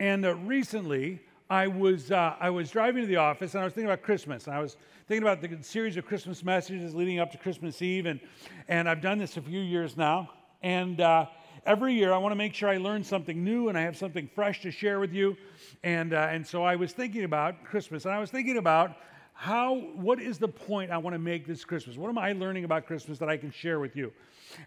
And uh, recently, I was, uh, I was driving to the office and I was thinking about Christmas. And I was thinking about the series of Christmas messages leading up to Christmas Eve. And, and I've done this a few years now. And uh, every year I want to make sure I learn something new and I have something fresh to share with you. And, uh, and so I was thinking about Christmas. And I was thinking about how, what is the point I want to make this Christmas? What am I learning about Christmas that I can share with you?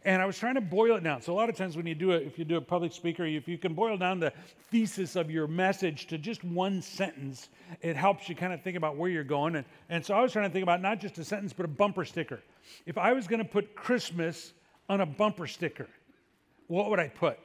And I was trying to boil it down. So a lot of times when you do it, if you do a public speaker, if you can boil down the thesis of your message to just one sentence, it helps you kind of think about where you're going. And, and so I was trying to think about not just a sentence, but a bumper sticker. If I was going to put Christmas on a bumper sticker, what would I put?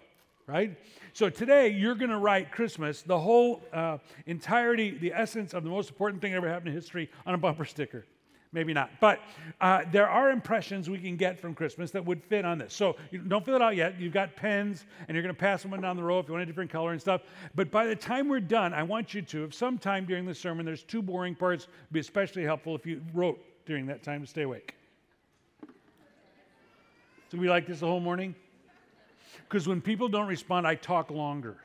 Right? So today you're going to write Christmas, the whole uh, entirety, the essence of the most important thing that ever happened in history on a bumper sticker. Maybe not. But uh, there are impressions we can get from Christmas that would fit on this. So don't fill it out yet. You've got pens and you're going to pass them down the row if you want a different color and stuff. But by the time we're done, I want you to, if sometime during the sermon there's two boring parts, be especially helpful if you wrote during that time to stay awake. Do we like this the whole morning? Because when people don't respond, I talk longer.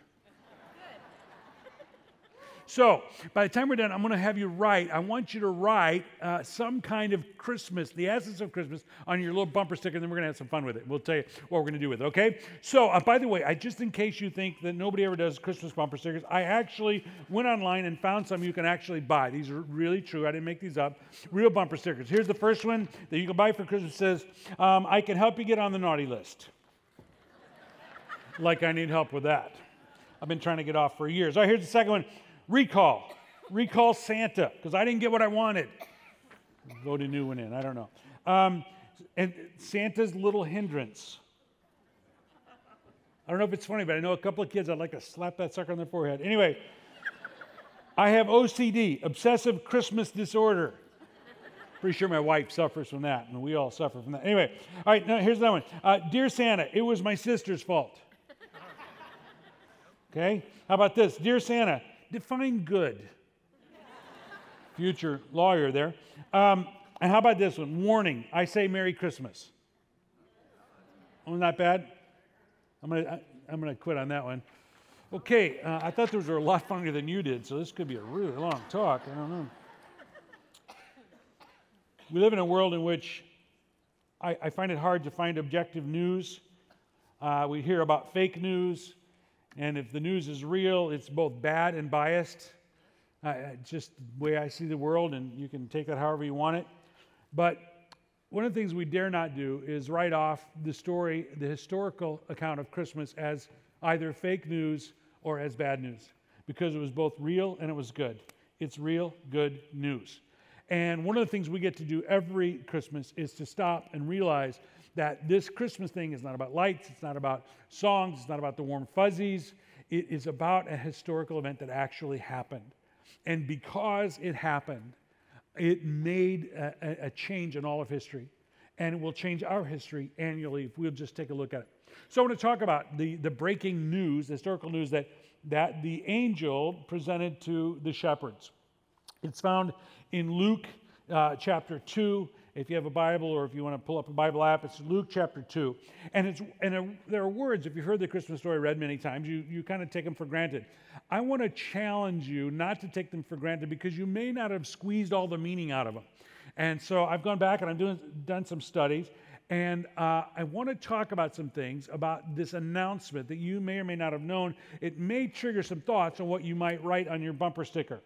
So, by the time we're done, I'm going to have you write. I want you to write uh, some kind of Christmas, the essence of Christmas, on your little bumper sticker, and then we're going to have some fun with it. We'll tell you what we're going to do with it, okay? So, uh, by the way, I just in case you think that nobody ever does Christmas bumper stickers, I actually went online and found some you can actually buy. These are really true. I didn't make these up. Real bumper stickers. Here's the first one that you can buy for Christmas. It says, um, "I can help you get on the naughty list." Like I need help with that. I've been trying to get off for years. All right, here's the second one. Recall. Recall Santa, because I didn't get what I wanted. Vote a new one in. I don't know. Um, and Santa's little hindrance. I don't know if it's funny, but I know a couple of kids I'd like to slap that sucker on their forehead. Anyway, I have OCD, obsessive Christmas disorder. Pretty sure my wife suffers from that, and we all suffer from that. Anyway, all right, now here's another one. Uh, Dear Santa, it was my sister's fault. Okay? How about this? Dear Santa, define good. Future lawyer there. Um, and how about this one? Warning I say Merry Christmas. Oh, not bad? I'm going to I'm gonna quit on that one. Okay, uh, I thought those were a lot funnier than you did, so this could be a really long talk. I don't know. We live in a world in which I, I find it hard to find objective news. Uh, we hear about fake news. And if the news is real, it's both bad and biased. Uh, just the way I see the world, and you can take that however you want it. But one of the things we dare not do is write off the story, the historical account of Christmas, as either fake news or as bad news, because it was both real and it was good. It's real, good news. And one of the things we get to do every Christmas is to stop and realize that this Christmas thing is not about lights, it's not about songs, it's not about the warm fuzzies. It is about a historical event that actually happened. And because it happened, it made a, a change in all of history. And it will change our history annually if we'll just take a look at it. So I want to talk about the, the breaking news, the historical news that, that the angel presented to the shepherds. It's found in Luke uh, chapter 2 if you have a Bible or if you want to pull up a Bible app, it's Luke chapter 2. And, it's, and a, there are words, if you've heard the Christmas story read many times, you, you kind of take them for granted. I want to challenge you not to take them for granted because you may not have squeezed all the meaning out of them. And so I've gone back and I've doing, done some studies. And uh, I want to talk about some things about this announcement that you may or may not have known. It may trigger some thoughts on what you might write on your bumper sticker.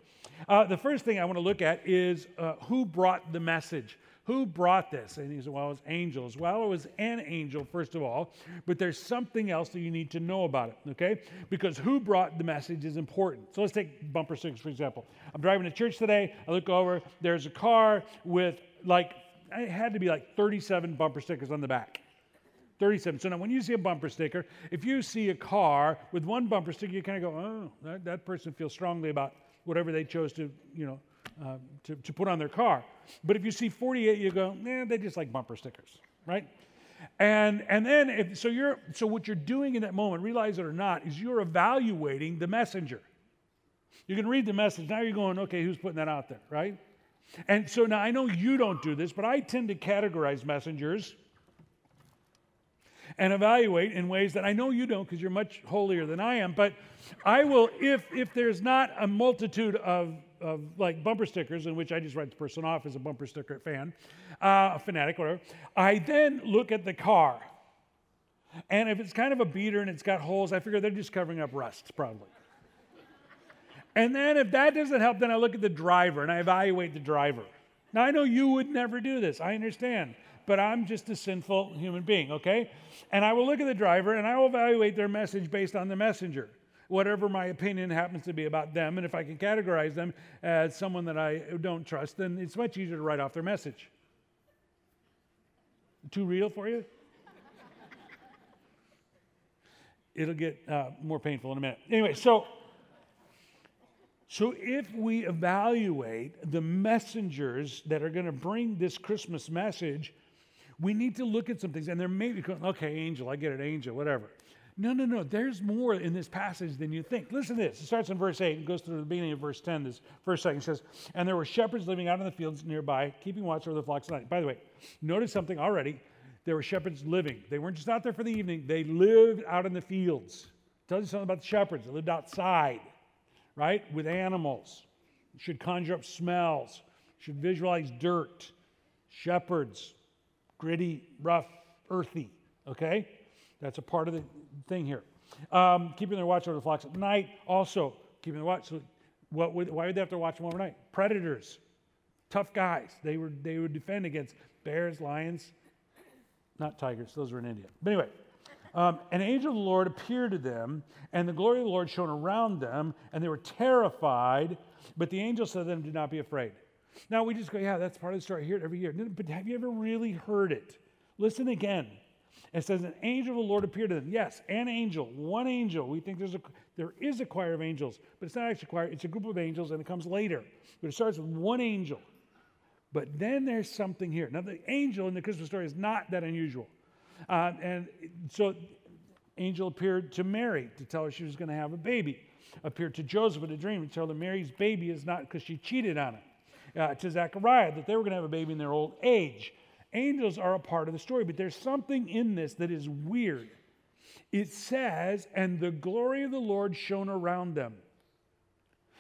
Uh, the first thing I want to look at is uh, who brought the message. Who brought this? And he said, Well, it was angels. Well, it was an angel, first of all, but there's something else that you need to know about it, okay? Because who brought the message is important. So let's take bumper stickers, for example. I'm driving to church today. I look over, there's a car with like, it had to be like 37 bumper stickers on the back. 37. So now when you see a bumper sticker, if you see a car with one bumper sticker, you kind of go, oh, that, that person feels strongly about whatever they chose to, you know, uh, to, to put on their car. But if you see 48, you go, eh, they just like bumper stickers, right? And, and then, if, so, you're, so what you're doing in that moment, realize it or not, is you're evaluating the messenger. You can read the message. Now you're going, okay, who's putting that out there, right? And so now I know you don't do this, but I tend to categorize messengers. And evaluate in ways that I know you don't because you're much holier than I am. But I will, if if there's not a multitude of of like bumper stickers in which I just write the person off as a bumper sticker fan, uh, a fanatic, whatever. I then look at the car, and if it's kind of a beater and it's got holes, I figure they're just covering up rust, probably. And then if that doesn't help, then I look at the driver and I evaluate the driver. Now I know you would never do this. I understand but I'm just a sinful human being, okay? And I will look at the driver and I will evaluate their message based on the messenger, whatever my opinion happens to be about them. And if I can categorize them as someone that I don't trust, then it's much easier to write off their message. Too real for you? It'll get uh, more painful in a minute. Anyway, so. So, if we evaluate the messengers that are going to bring this Christmas message, we need to look at some things, and there may be, okay, angel, I get it, angel, whatever. No, no, no. There's more in this passage than you think. Listen to this. It starts in verse 8 and goes through the beginning of verse 10. This first second says, And there were shepherds living out in the fields nearby, keeping watch over the flocks at night. By the way, notice something already. There were shepherds living. They weren't just out there for the evening, they lived out in the fields. Tells you something about the shepherds. They lived outside, right, with animals. should conjure up smells, should visualize dirt. Shepherds, gritty, rough, earthy, okay? That's a part of the thing here. Um, keeping their watch over the flocks at night, also keeping their watch. So what would, why would they have to watch them overnight? Predators, tough guys. They, were, they would defend against bears, lions, not tigers, those were in India. But anyway, um, an angel of the Lord appeared to them, and the glory of the Lord shone around them, and they were terrified. But the angel said to them, Do not be afraid. Now we just go, yeah, that's part of the story. I hear it every year. But have you ever really heard it? Listen again. It says, an angel of the Lord appeared to them. Yes, an angel, one angel. We think there's a, there is a choir of angels, but it's not actually a choir. It's a group of angels, and it comes later. But it starts with one angel. But then there's something here. Now, the angel in the Christmas story is not that unusual. Uh, and so, angel appeared to Mary to tell her she was going to have a baby. Appeared to Joseph in a dream to tell her Mary's baby is not because she cheated on him uh, to Zechariah that they were going to have a baby in their old age. Angels are a part of the story, but there's something in this that is weird. It says, and the glory of the Lord shone around them.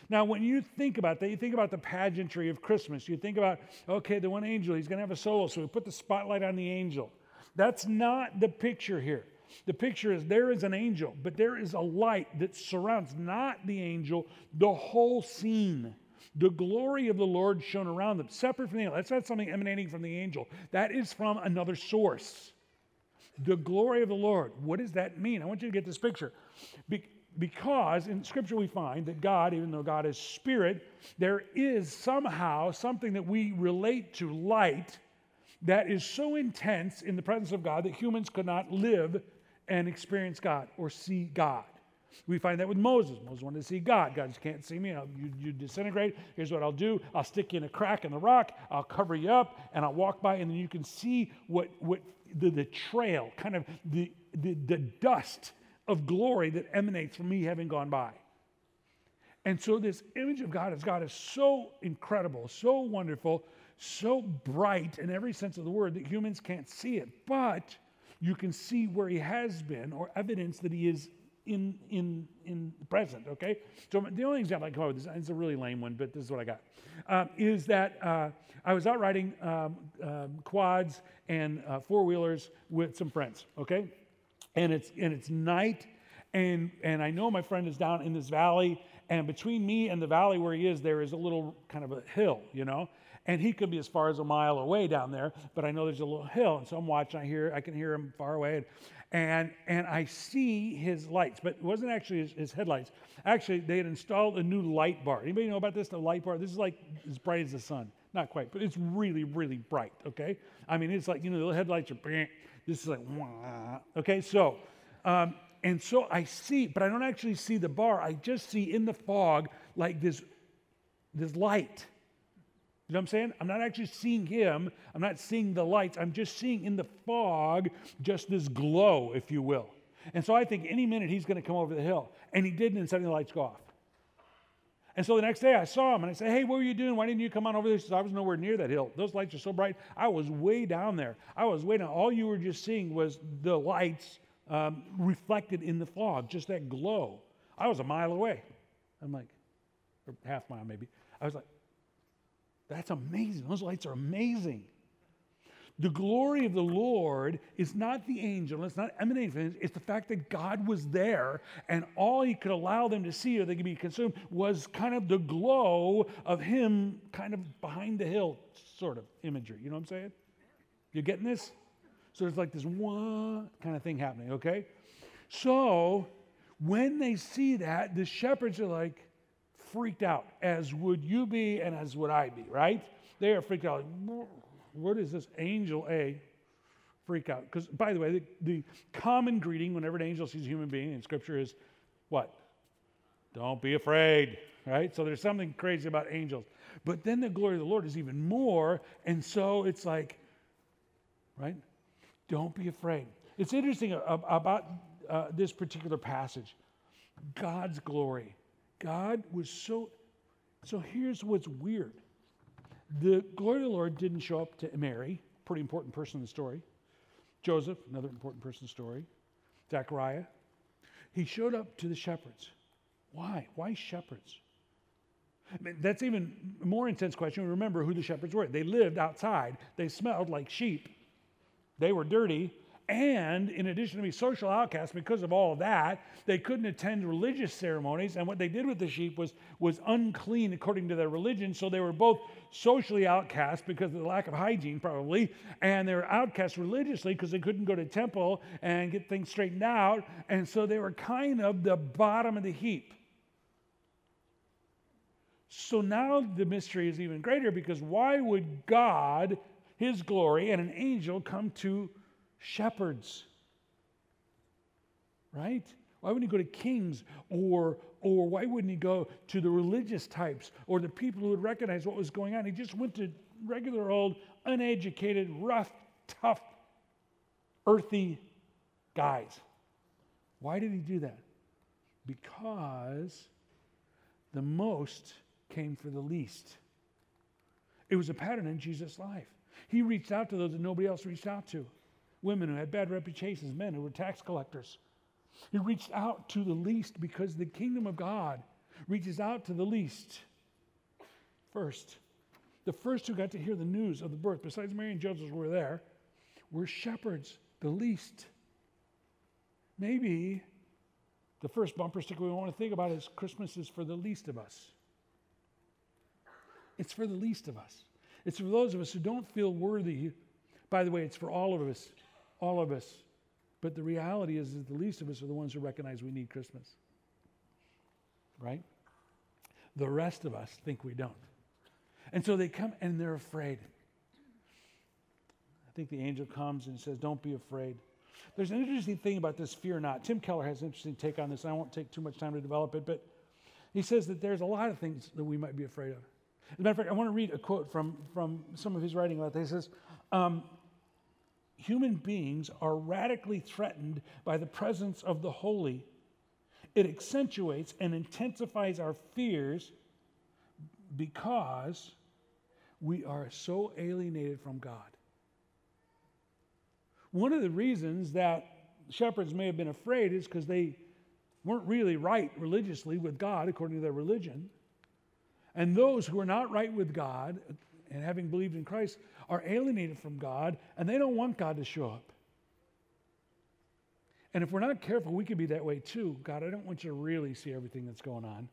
Now, when you think about that, you think about the pageantry of Christmas. You think about, okay, the one angel, he's going to have a solo, so we put the spotlight on the angel. That's not the picture here. The picture is there is an angel, but there is a light that surrounds not the angel, the whole scene. The glory of the Lord shone around them, separate from the angel. That's not something emanating from the angel, that is from another source. The glory of the Lord. What does that mean? I want you to get this picture. Be- because in Scripture we find that God, even though God is spirit, there is somehow something that we relate to light that is so intense in the presence of God that humans could not live and experience God or see God. We find that with Moses. Moses wanted to see God. God, you can't see me. You, you disintegrate. Here's what I'll do I'll stick you in a crack in the rock. I'll cover you up, and I'll walk by, and then you can see what, what the, the trail, kind of the, the, the dust of glory that emanates from me having gone by. And so, this image of God as God is so incredible, so wonderful, so bright in every sense of the word that humans can't see it. But you can see where he has been or evidence that he is in, in, in the present, okay? So the only example I can come up with, is a really lame one, but this is what I got, um, is that uh, I was out riding um, um, quads and uh, four-wheelers with some friends, okay? And it's, and it's night, and, and I know my friend is down in this valley, and between me and the valley where he is, there is a little kind of a hill, you know? and he could be as far as a mile away down there but i know there's a little hill and so i'm watching i hear i can hear him far away and, and, and I see his lights, but it wasn't actually his, his, headlights. Actually, they had installed a new light bar. Anybody know about this? The light bar. This is like as bright as the sun. Not quite, but it's really, really bright. Okay, I mean, it's like you know the headlights are. This is like, okay. So, um, and so I see, but I don't actually see the bar. I just see in the fog like this, this light. You know what I'm saying? I'm not actually seeing him. I'm not seeing the lights. I'm just seeing in the fog just this glow, if you will. And so I think any minute he's going to come over the hill. And he didn't, and suddenly the lights go off. And so the next day I saw him and I said, Hey, what were you doing? Why didn't you come on over there? He says, I was nowhere near that hill. Those lights are so bright. I was way down there. I was way down. All you were just seeing was the lights um, reflected in the fog, just that glow. I was a mile away. I'm like, or half mile maybe. I was like, that's amazing. Those lights are amazing. The glory of the Lord is not the angel, it's not emanating from him, it's the fact that God was there and all he could allow them to see or they could be consumed was kind of the glow of him kind of behind the hill sort of imagery. You know what I'm saying? You're getting this? So there's like this one kind of thing happening, okay? So when they see that, the shepherds are like freaked out, as would you be and as would I be, right? They are freaked out. What is this angel A? Freak out. Because, by the way, the, the, common greeting whenever an angel sees a human being in Scripture is what? Don't be afraid, right? So there's something crazy about angels. But then the glory of the Lord is even more. And so it's like, right? Don't be afraid. It's interesting about uh, this particular passage God's glory. God was so. So here's what's weird the glory of the Lord didn't show up to Mary, pretty important person in the story. Joseph, another important person in the story. Zechariah. He showed up to the shepherds. Why? Why shepherds? I mean, that's even more intense question. Remember who the shepherds were. They lived outside. They smelled like sheep. They were dirty. And in addition to being social outcasts, because of all of that, they couldn't attend religious ceremonies. And what they did with the sheep was, was unclean according to their religion. So they were both socially outcast because of the lack of hygiene, probably, and they were outcast religiously because they couldn't go to temple and get things straightened out. And so they were kind of the bottom of the heap. So now the mystery is even greater because why would God, His glory, and an angel come to shepherds. Right? Why wouldn't he go to kings or or why wouldn't he go to the religious types or the people who would recognize what was going on? He just went to regular old, uneducated, rough, tough, earthy guys. Why did he do that? Because the most came for the least. It was a pattern in Jesus' life. He reached out to those that nobody else reached out to women who had bad reputations, men who were tax collectors. He reached out to the least because the kingdom of God reaches out to the least first. The first who got to hear the news of the birth, besides Mary and Joseph were there, were shepherds, the least. Maybe the first bumper sticker we want to think about is Christmas is for the least of us. It's for the least of us. It's for those of us who don't feel worthy. By the way, it's for all of us all of us. But the reality is that the least of us are the ones who recognize we need Christmas. Right? The rest of us think we don't. And so they come and they're afraid. I think the angel comes and says, Don't be afraid. There's an interesting thing about this fear not. Tim Keller has an interesting take on this, and I won't take too much time to develop it, but he says that there's a lot of things that we might be afraid of. As a matter of fact, I want to read a quote from, from some of his writing about this. He says, um, human beings are radically threatened by the presence of the holy. It accentuates and intensifies our fears because we are so alienated from God. One of the reasons that shepherds may have been afraid is because they weren't really right religiously with God according to their religion. And those who are not right with God and having believed in Christ are alienated from God and they don't want God to show up. And if we're not careful, we could be that way too. God, I don't want you to really see everything that's going on.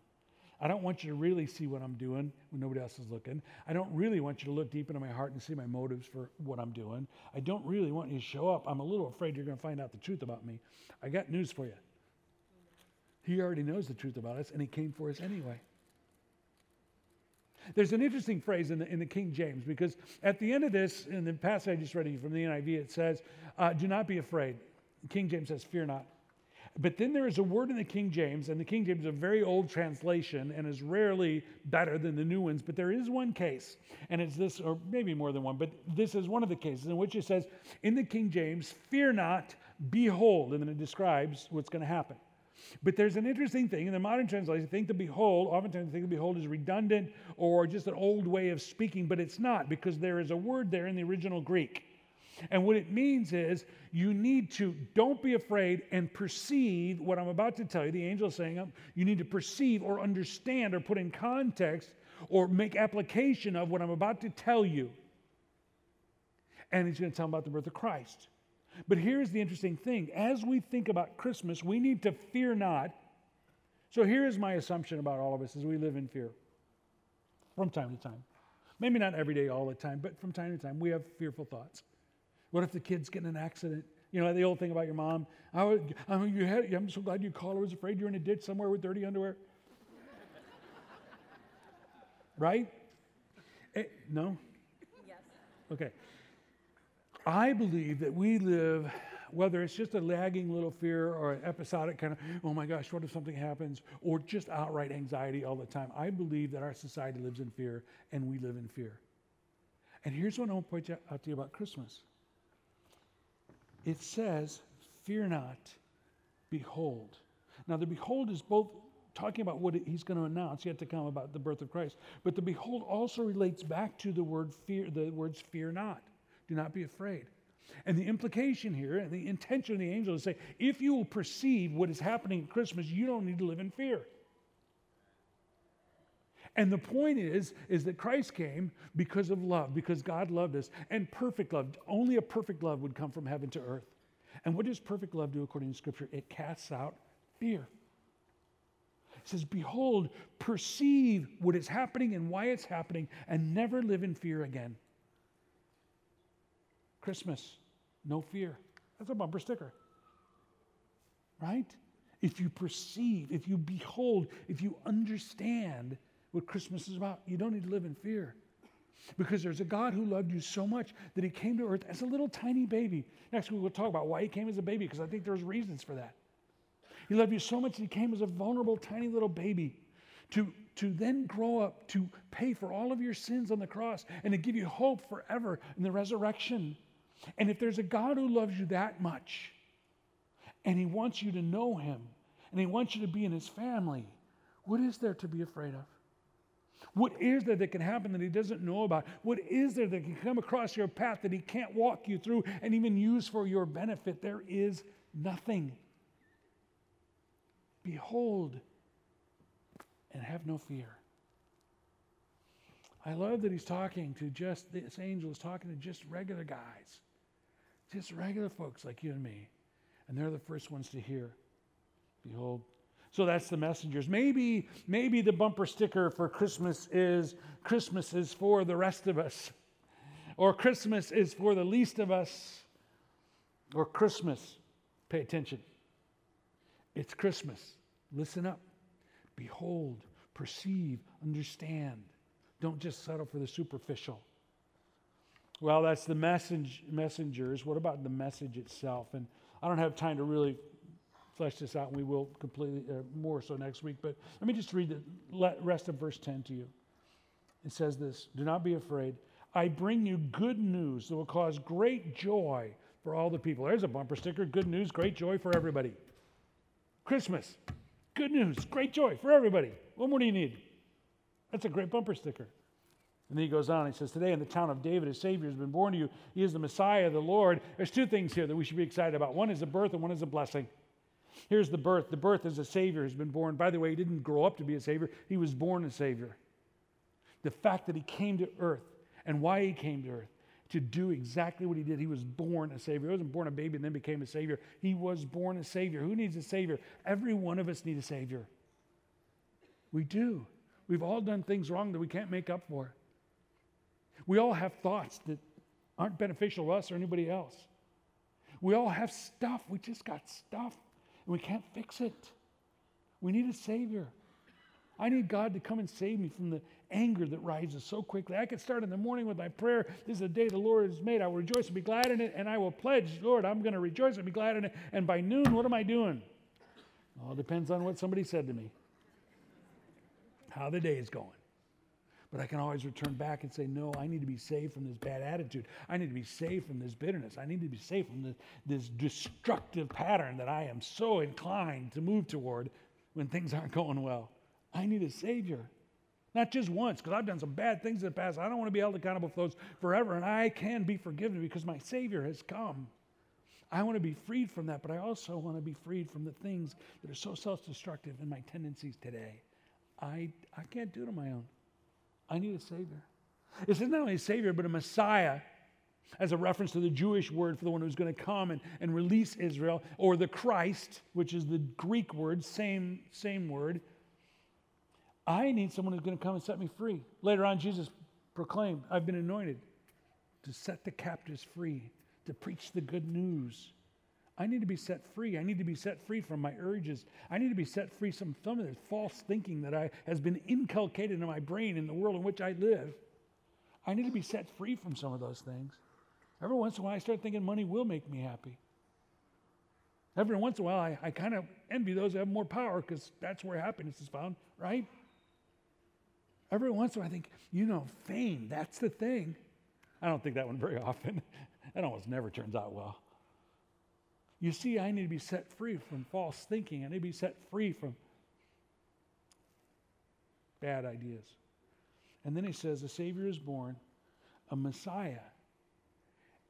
I don't want you to really see what I'm doing when nobody else is looking. I don't really want you to look deep into my heart and see my motives for what I'm doing. I don't really want you to show up. I'm a little afraid you're going to find out the truth about me. I got news for you. He already knows the truth about us, and He came for us anyway. There's an interesting phrase in the, in the King James because at the end of this, in the passage I just read from the NIV, it says, uh, Do not be afraid. King James says, Fear not. But then there is a word in the King James, and the King James is a very old translation and is rarely better than the new ones. But there is one case, and it's this, or maybe more than one, but this is one of the cases in which it says, in the King James, fear not, behold, and then it describes what's going to happen. But there's an interesting thing in the modern translation. Think the behold, oftentimes think the behold is redundant or just an old way of speaking, but it's not because there is a word there in the original Greek. And what it means is you need to, don't be afraid and perceive what I'm about to tell you. The angel is saying, you need to perceive or understand or put in context or make application of what I'm about to tell you. And he's going to tell them about the birth of Christ. But here's the interesting thing as we think about Christmas, we need to fear not. So here is my assumption about all of us as we live in fear from time to time. Maybe not every day, all the time, but from time to time, we have fearful thoughts. What if the kids get in an accident? You know, the old thing about your mom. I would, I mean, you had, I'm so glad you called. I was afraid you're in a ditch somewhere with dirty underwear. right? Eh, no? Yes. Okay. I believe that we live, whether it's just a lagging little fear or an episodic kind of, oh my gosh, what if something happens, or just outright anxiety all the time. I believe that our society lives in fear and we live in fear. And here's what I want to point out to you about Christmas it says, Fear not, behold. Now, the behold is both talking about what he's going to announce yet to come about the birth of Christ, but the behold also relates back to the word fear, the words fear not. Do not be afraid. And the implication here, and the intention of the angel is say, if you will perceive what is happening at Christmas, you don't need to live in fear. And the point is, is that Christ came because of love, because God loved us, and perfect love. Only a perfect love would come from heaven to earth. And what does perfect love do according to Scripture? It casts out fear. It says, Behold, perceive what is happening and why it's happening, and never live in fear again. Christmas, no fear. That's a bumper sticker. Right? If you perceive, if you behold, if you understand, what Christmas is about. You don't need to live in fear. Because there's a God who loved you so much that he came to earth as a little tiny baby. Next week we'll talk about why he came as a baby, because I think there's reasons for that. He loved you so much that he came as a vulnerable, tiny little baby to, to then grow up, to pay for all of your sins on the cross, and to give you hope forever in the resurrection. And if there's a God who loves you that much, and he wants you to know him, and he wants you to be in his family, what is there to be afraid of? What is there that can happen that he doesn't know about? What is there that can come across your path that he can't walk you through and even use for your benefit? There is nothing. Behold and have no fear. I love that he's talking to just, this angel is talking to just regular guys, just regular folks like you and me. And they're the first ones to hear. Behold, so that's the messengers. Maybe, maybe the bumper sticker for Christmas is Christmas is for the rest of us, or Christmas is for the least of us, or Christmas. Pay attention. It's Christmas. Listen up. Behold, perceive, understand. Don't just settle for the superficial. Well, that's the message, messengers. What about the message itself? And I don't have time to really flesh this out, and we will completely uh, more so next week. But let me just read the rest of verse 10 to you. It says this Do not be afraid. I bring you good news that will cause great joy for all the people. There's a bumper sticker good news, great joy for everybody. Christmas, good news, great joy for everybody. What more do you need? That's a great bumper sticker. And then he goes on, he says, Today in the town of David, a Savior has been born to you. He is the Messiah, the Lord. There's two things here that we should be excited about one is a birth, and one is a blessing. Here's the birth. The birth is a Savior who's been born. By the way, he didn't grow up to be a Savior, he was born a Savior. The fact that he came to earth and why he came to earth to do exactly what he did. He was born a Savior. He wasn't born a baby and then became a Savior. He was born a Savior. Who needs a Savior? Every one of us needs a Savior. We do. We've all done things wrong that we can't make up for. We all have thoughts that aren't beneficial to us or anybody else. We all have stuff. We just got stuff and we can't fix it. We need a Savior. I need God to come and save me from the anger that rises so quickly. I can start in the morning with my prayer. This is the day the Lord has made. I will rejoice and be glad in it, and I will pledge, Lord, I'm going to rejoice and be glad in it. And by noon, what am I doing? All depends on what somebody said to me, how the day is going. But I can always return back and say, no, I need to be saved from this bad attitude. I need to be saved from this bitterness. I need to be saved from this, this destructive pattern that I am so inclined to move toward when things aren't going well. I need a Savior. Not just once, because I've done some bad things in the past. I don't want to be held accountable for those forever, and I can be forgiven because my Savior has come. I want to be freed from that, but I also want to be freed from the things that are so self destructive in my tendencies today. I, I can't do it on my own. I need a Savior. It's not only a Savior, but a Messiah as a reference to the Jewish word for the one who's going to come and, and release Israel, or the Christ, which is the Greek word, same, same word. I need someone who's going to come and set me free. Later on, Jesus proclaimed, I've been anointed to set the captives free, to preach the good news. I need to be set free. I need to be set free from my urges. I need to be set free from some of the false thinking that I, has been inculcated in my brain in the world in which I live. I need to be set free from some of those things. Every once in a while, I start thinking money will make me happy. Every once in a while, I, I kind of envy those who have more power because that's where happiness is found, right? Every once in a while, I think, you know, fame, that's the thing. I don't think that one very often. that almost never turns out well. You see, I need to be set free from false thinking. I need to be set free from bad ideas. And then he says, A Savior is born, a Messiah,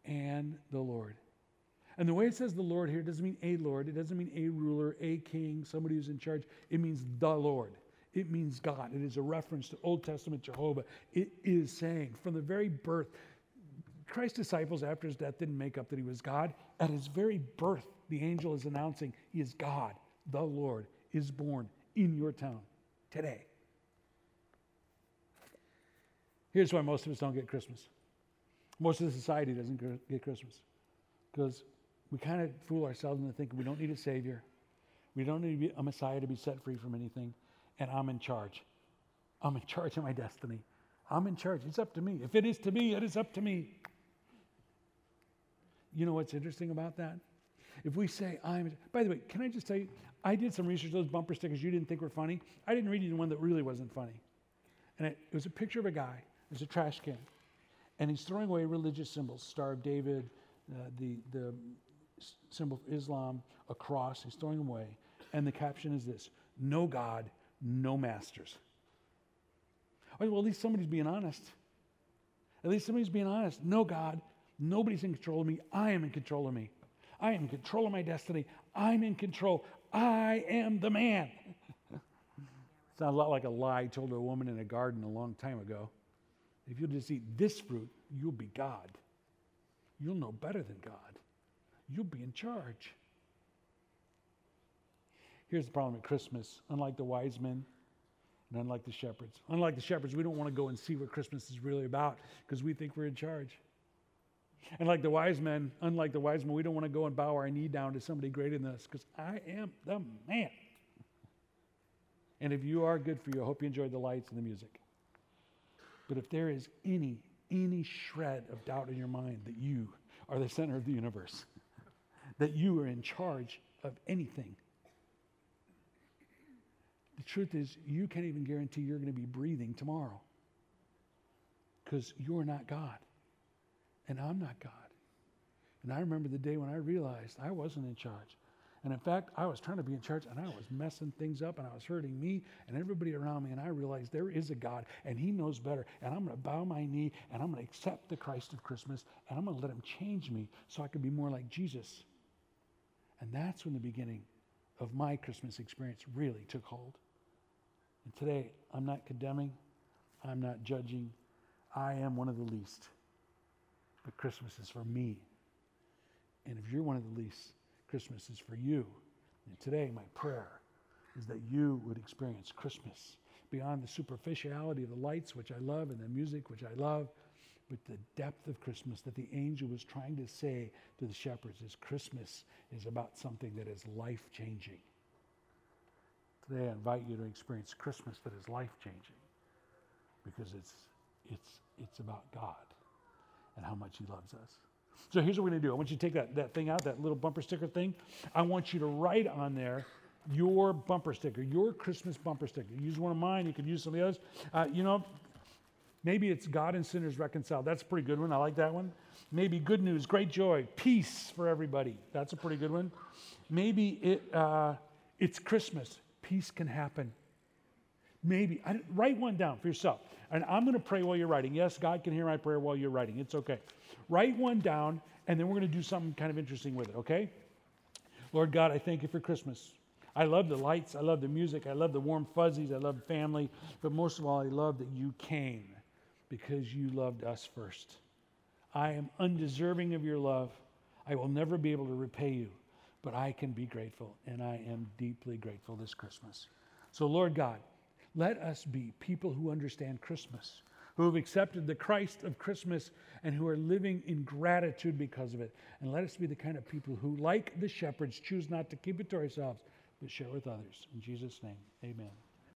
and the Lord. And the way it says the Lord here doesn't mean a Lord, it doesn't mean a ruler, a king, somebody who's in charge. It means the Lord. It means God. It is a reference to Old Testament Jehovah. It is saying from the very birth, Christ's disciples after his death didn't make up that he was God. At his very birth, the angel is announcing he is God. The Lord is born in your town today. Here's why most of us don't get Christmas. Most of the society doesn't get Christmas because we kind of fool ourselves into thinking we don't need a Savior. We don't need a Messiah to be set free from anything, and I'm in charge. I'm in charge of my destiny. I'm in charge. It's up to me. If it is to me, it is up to me. You know what's interesting about that? If we say, I'm, by the way, can I just tell you, I did some research, those bumper stickers you didn't think were funny. I didn't read the one that really wasn't funny. And it, it was a picture of a guy, there's a trash can, and he's throwing away religious symbols Star of David, uh, the, the symbol of Islam, a cross, he's throwing them away. And the caption is this No God, no masters. Well, at least somebody's being honest. At least somebody's being honest. No God, Nobody's in control of me. I am in control of me. I am in control of my destiny. I'm in control. I am the man. Sounds a lot like a lie told to a woman in a garden a long time ago. If you'll just eat this fruit, you'll be God. You'll know better than God. You'll be in charge. Here's the problem at Christmas. Unlike the wise men and unlike the shepherds, unlike the shepherds, we don't want to go and see what Christmas is really about because we think we're in charge. And like the wise men, unlike the wise men, we don't want to go and bow our knee down to somebody greater than us because I am the man. And if you are good for you, I hope you enjoyed the lights and the music. But if there is any, any shred of doubt in your mind that you are the center of the universe, that you are in charge of anything, the truth is, you can't even guarantee you're going to be breathing tomorrow because you're not God and I'm not God. And I remember the day when I realized I wasn't in charge. And in fact, I was trying to be in charge and I was messing things up and I was hurting me and everybody around me. And I realized there is a God and He knows better. And I'm going to bow my knee and I'm going to accept the Christ of Christmas and I'm going to let Him change me so I can be more like Jesus. And that's when the beginning of my Christmas experience really took hold. And today, I'm not condemning, I'm not judging, I am one of the least. But Christmas is for me. And if you're one of the least, Christmas is for you. And today, my prayer is that you would experience Christmas beyond the superficiality of the lights, which I love, and the music, which I love, but the depth of Christmas that the angel was trying to say to the shepherds is Christmas is about something that is life changing. Today, I invite you to experience Christmas that is life changing because it's, it's, it's about God and how much He loves us. So here's what we're going to do. I want you to take that, that thing out, that little bumper sticker thing. I want you to write on there your bumper sticker, your Christmas bumper sticker. Use one of mine. You could use some of the others. Uh, you know, Maybe it's God and sinners reconciled. That's a pretty good one. I like that one. Maybe good news, great joy, peace for everybody. That's a pretty good one. Maybe it, uh, it's Christmas. Peace can happen. Maybe. I, write one down for yourself. And I'm going to pray while you're writing. Yes, God can hear my prayer while you're writing. It's okay. Write one down, and then we're going to do something kind of interesting with it, okay? Lord God, I thank you for Christmas. I love the lights. I love the music. I love the warm fuzzies. I love family. But most of all, I love that you came because you loved us first. I am undeserving of your love. I will never be able to repay you, but I can be grateful, and I am deeply grateful this Christmas. So, Lord God, let us be people who understand Christmas, who have accepted the Christ of Christmas, and who are living in gratitude because of it. And let us be the kind of people who, like the shepherds, choose not to keep it to ourselves, but share with others. In Jesus' name, amen.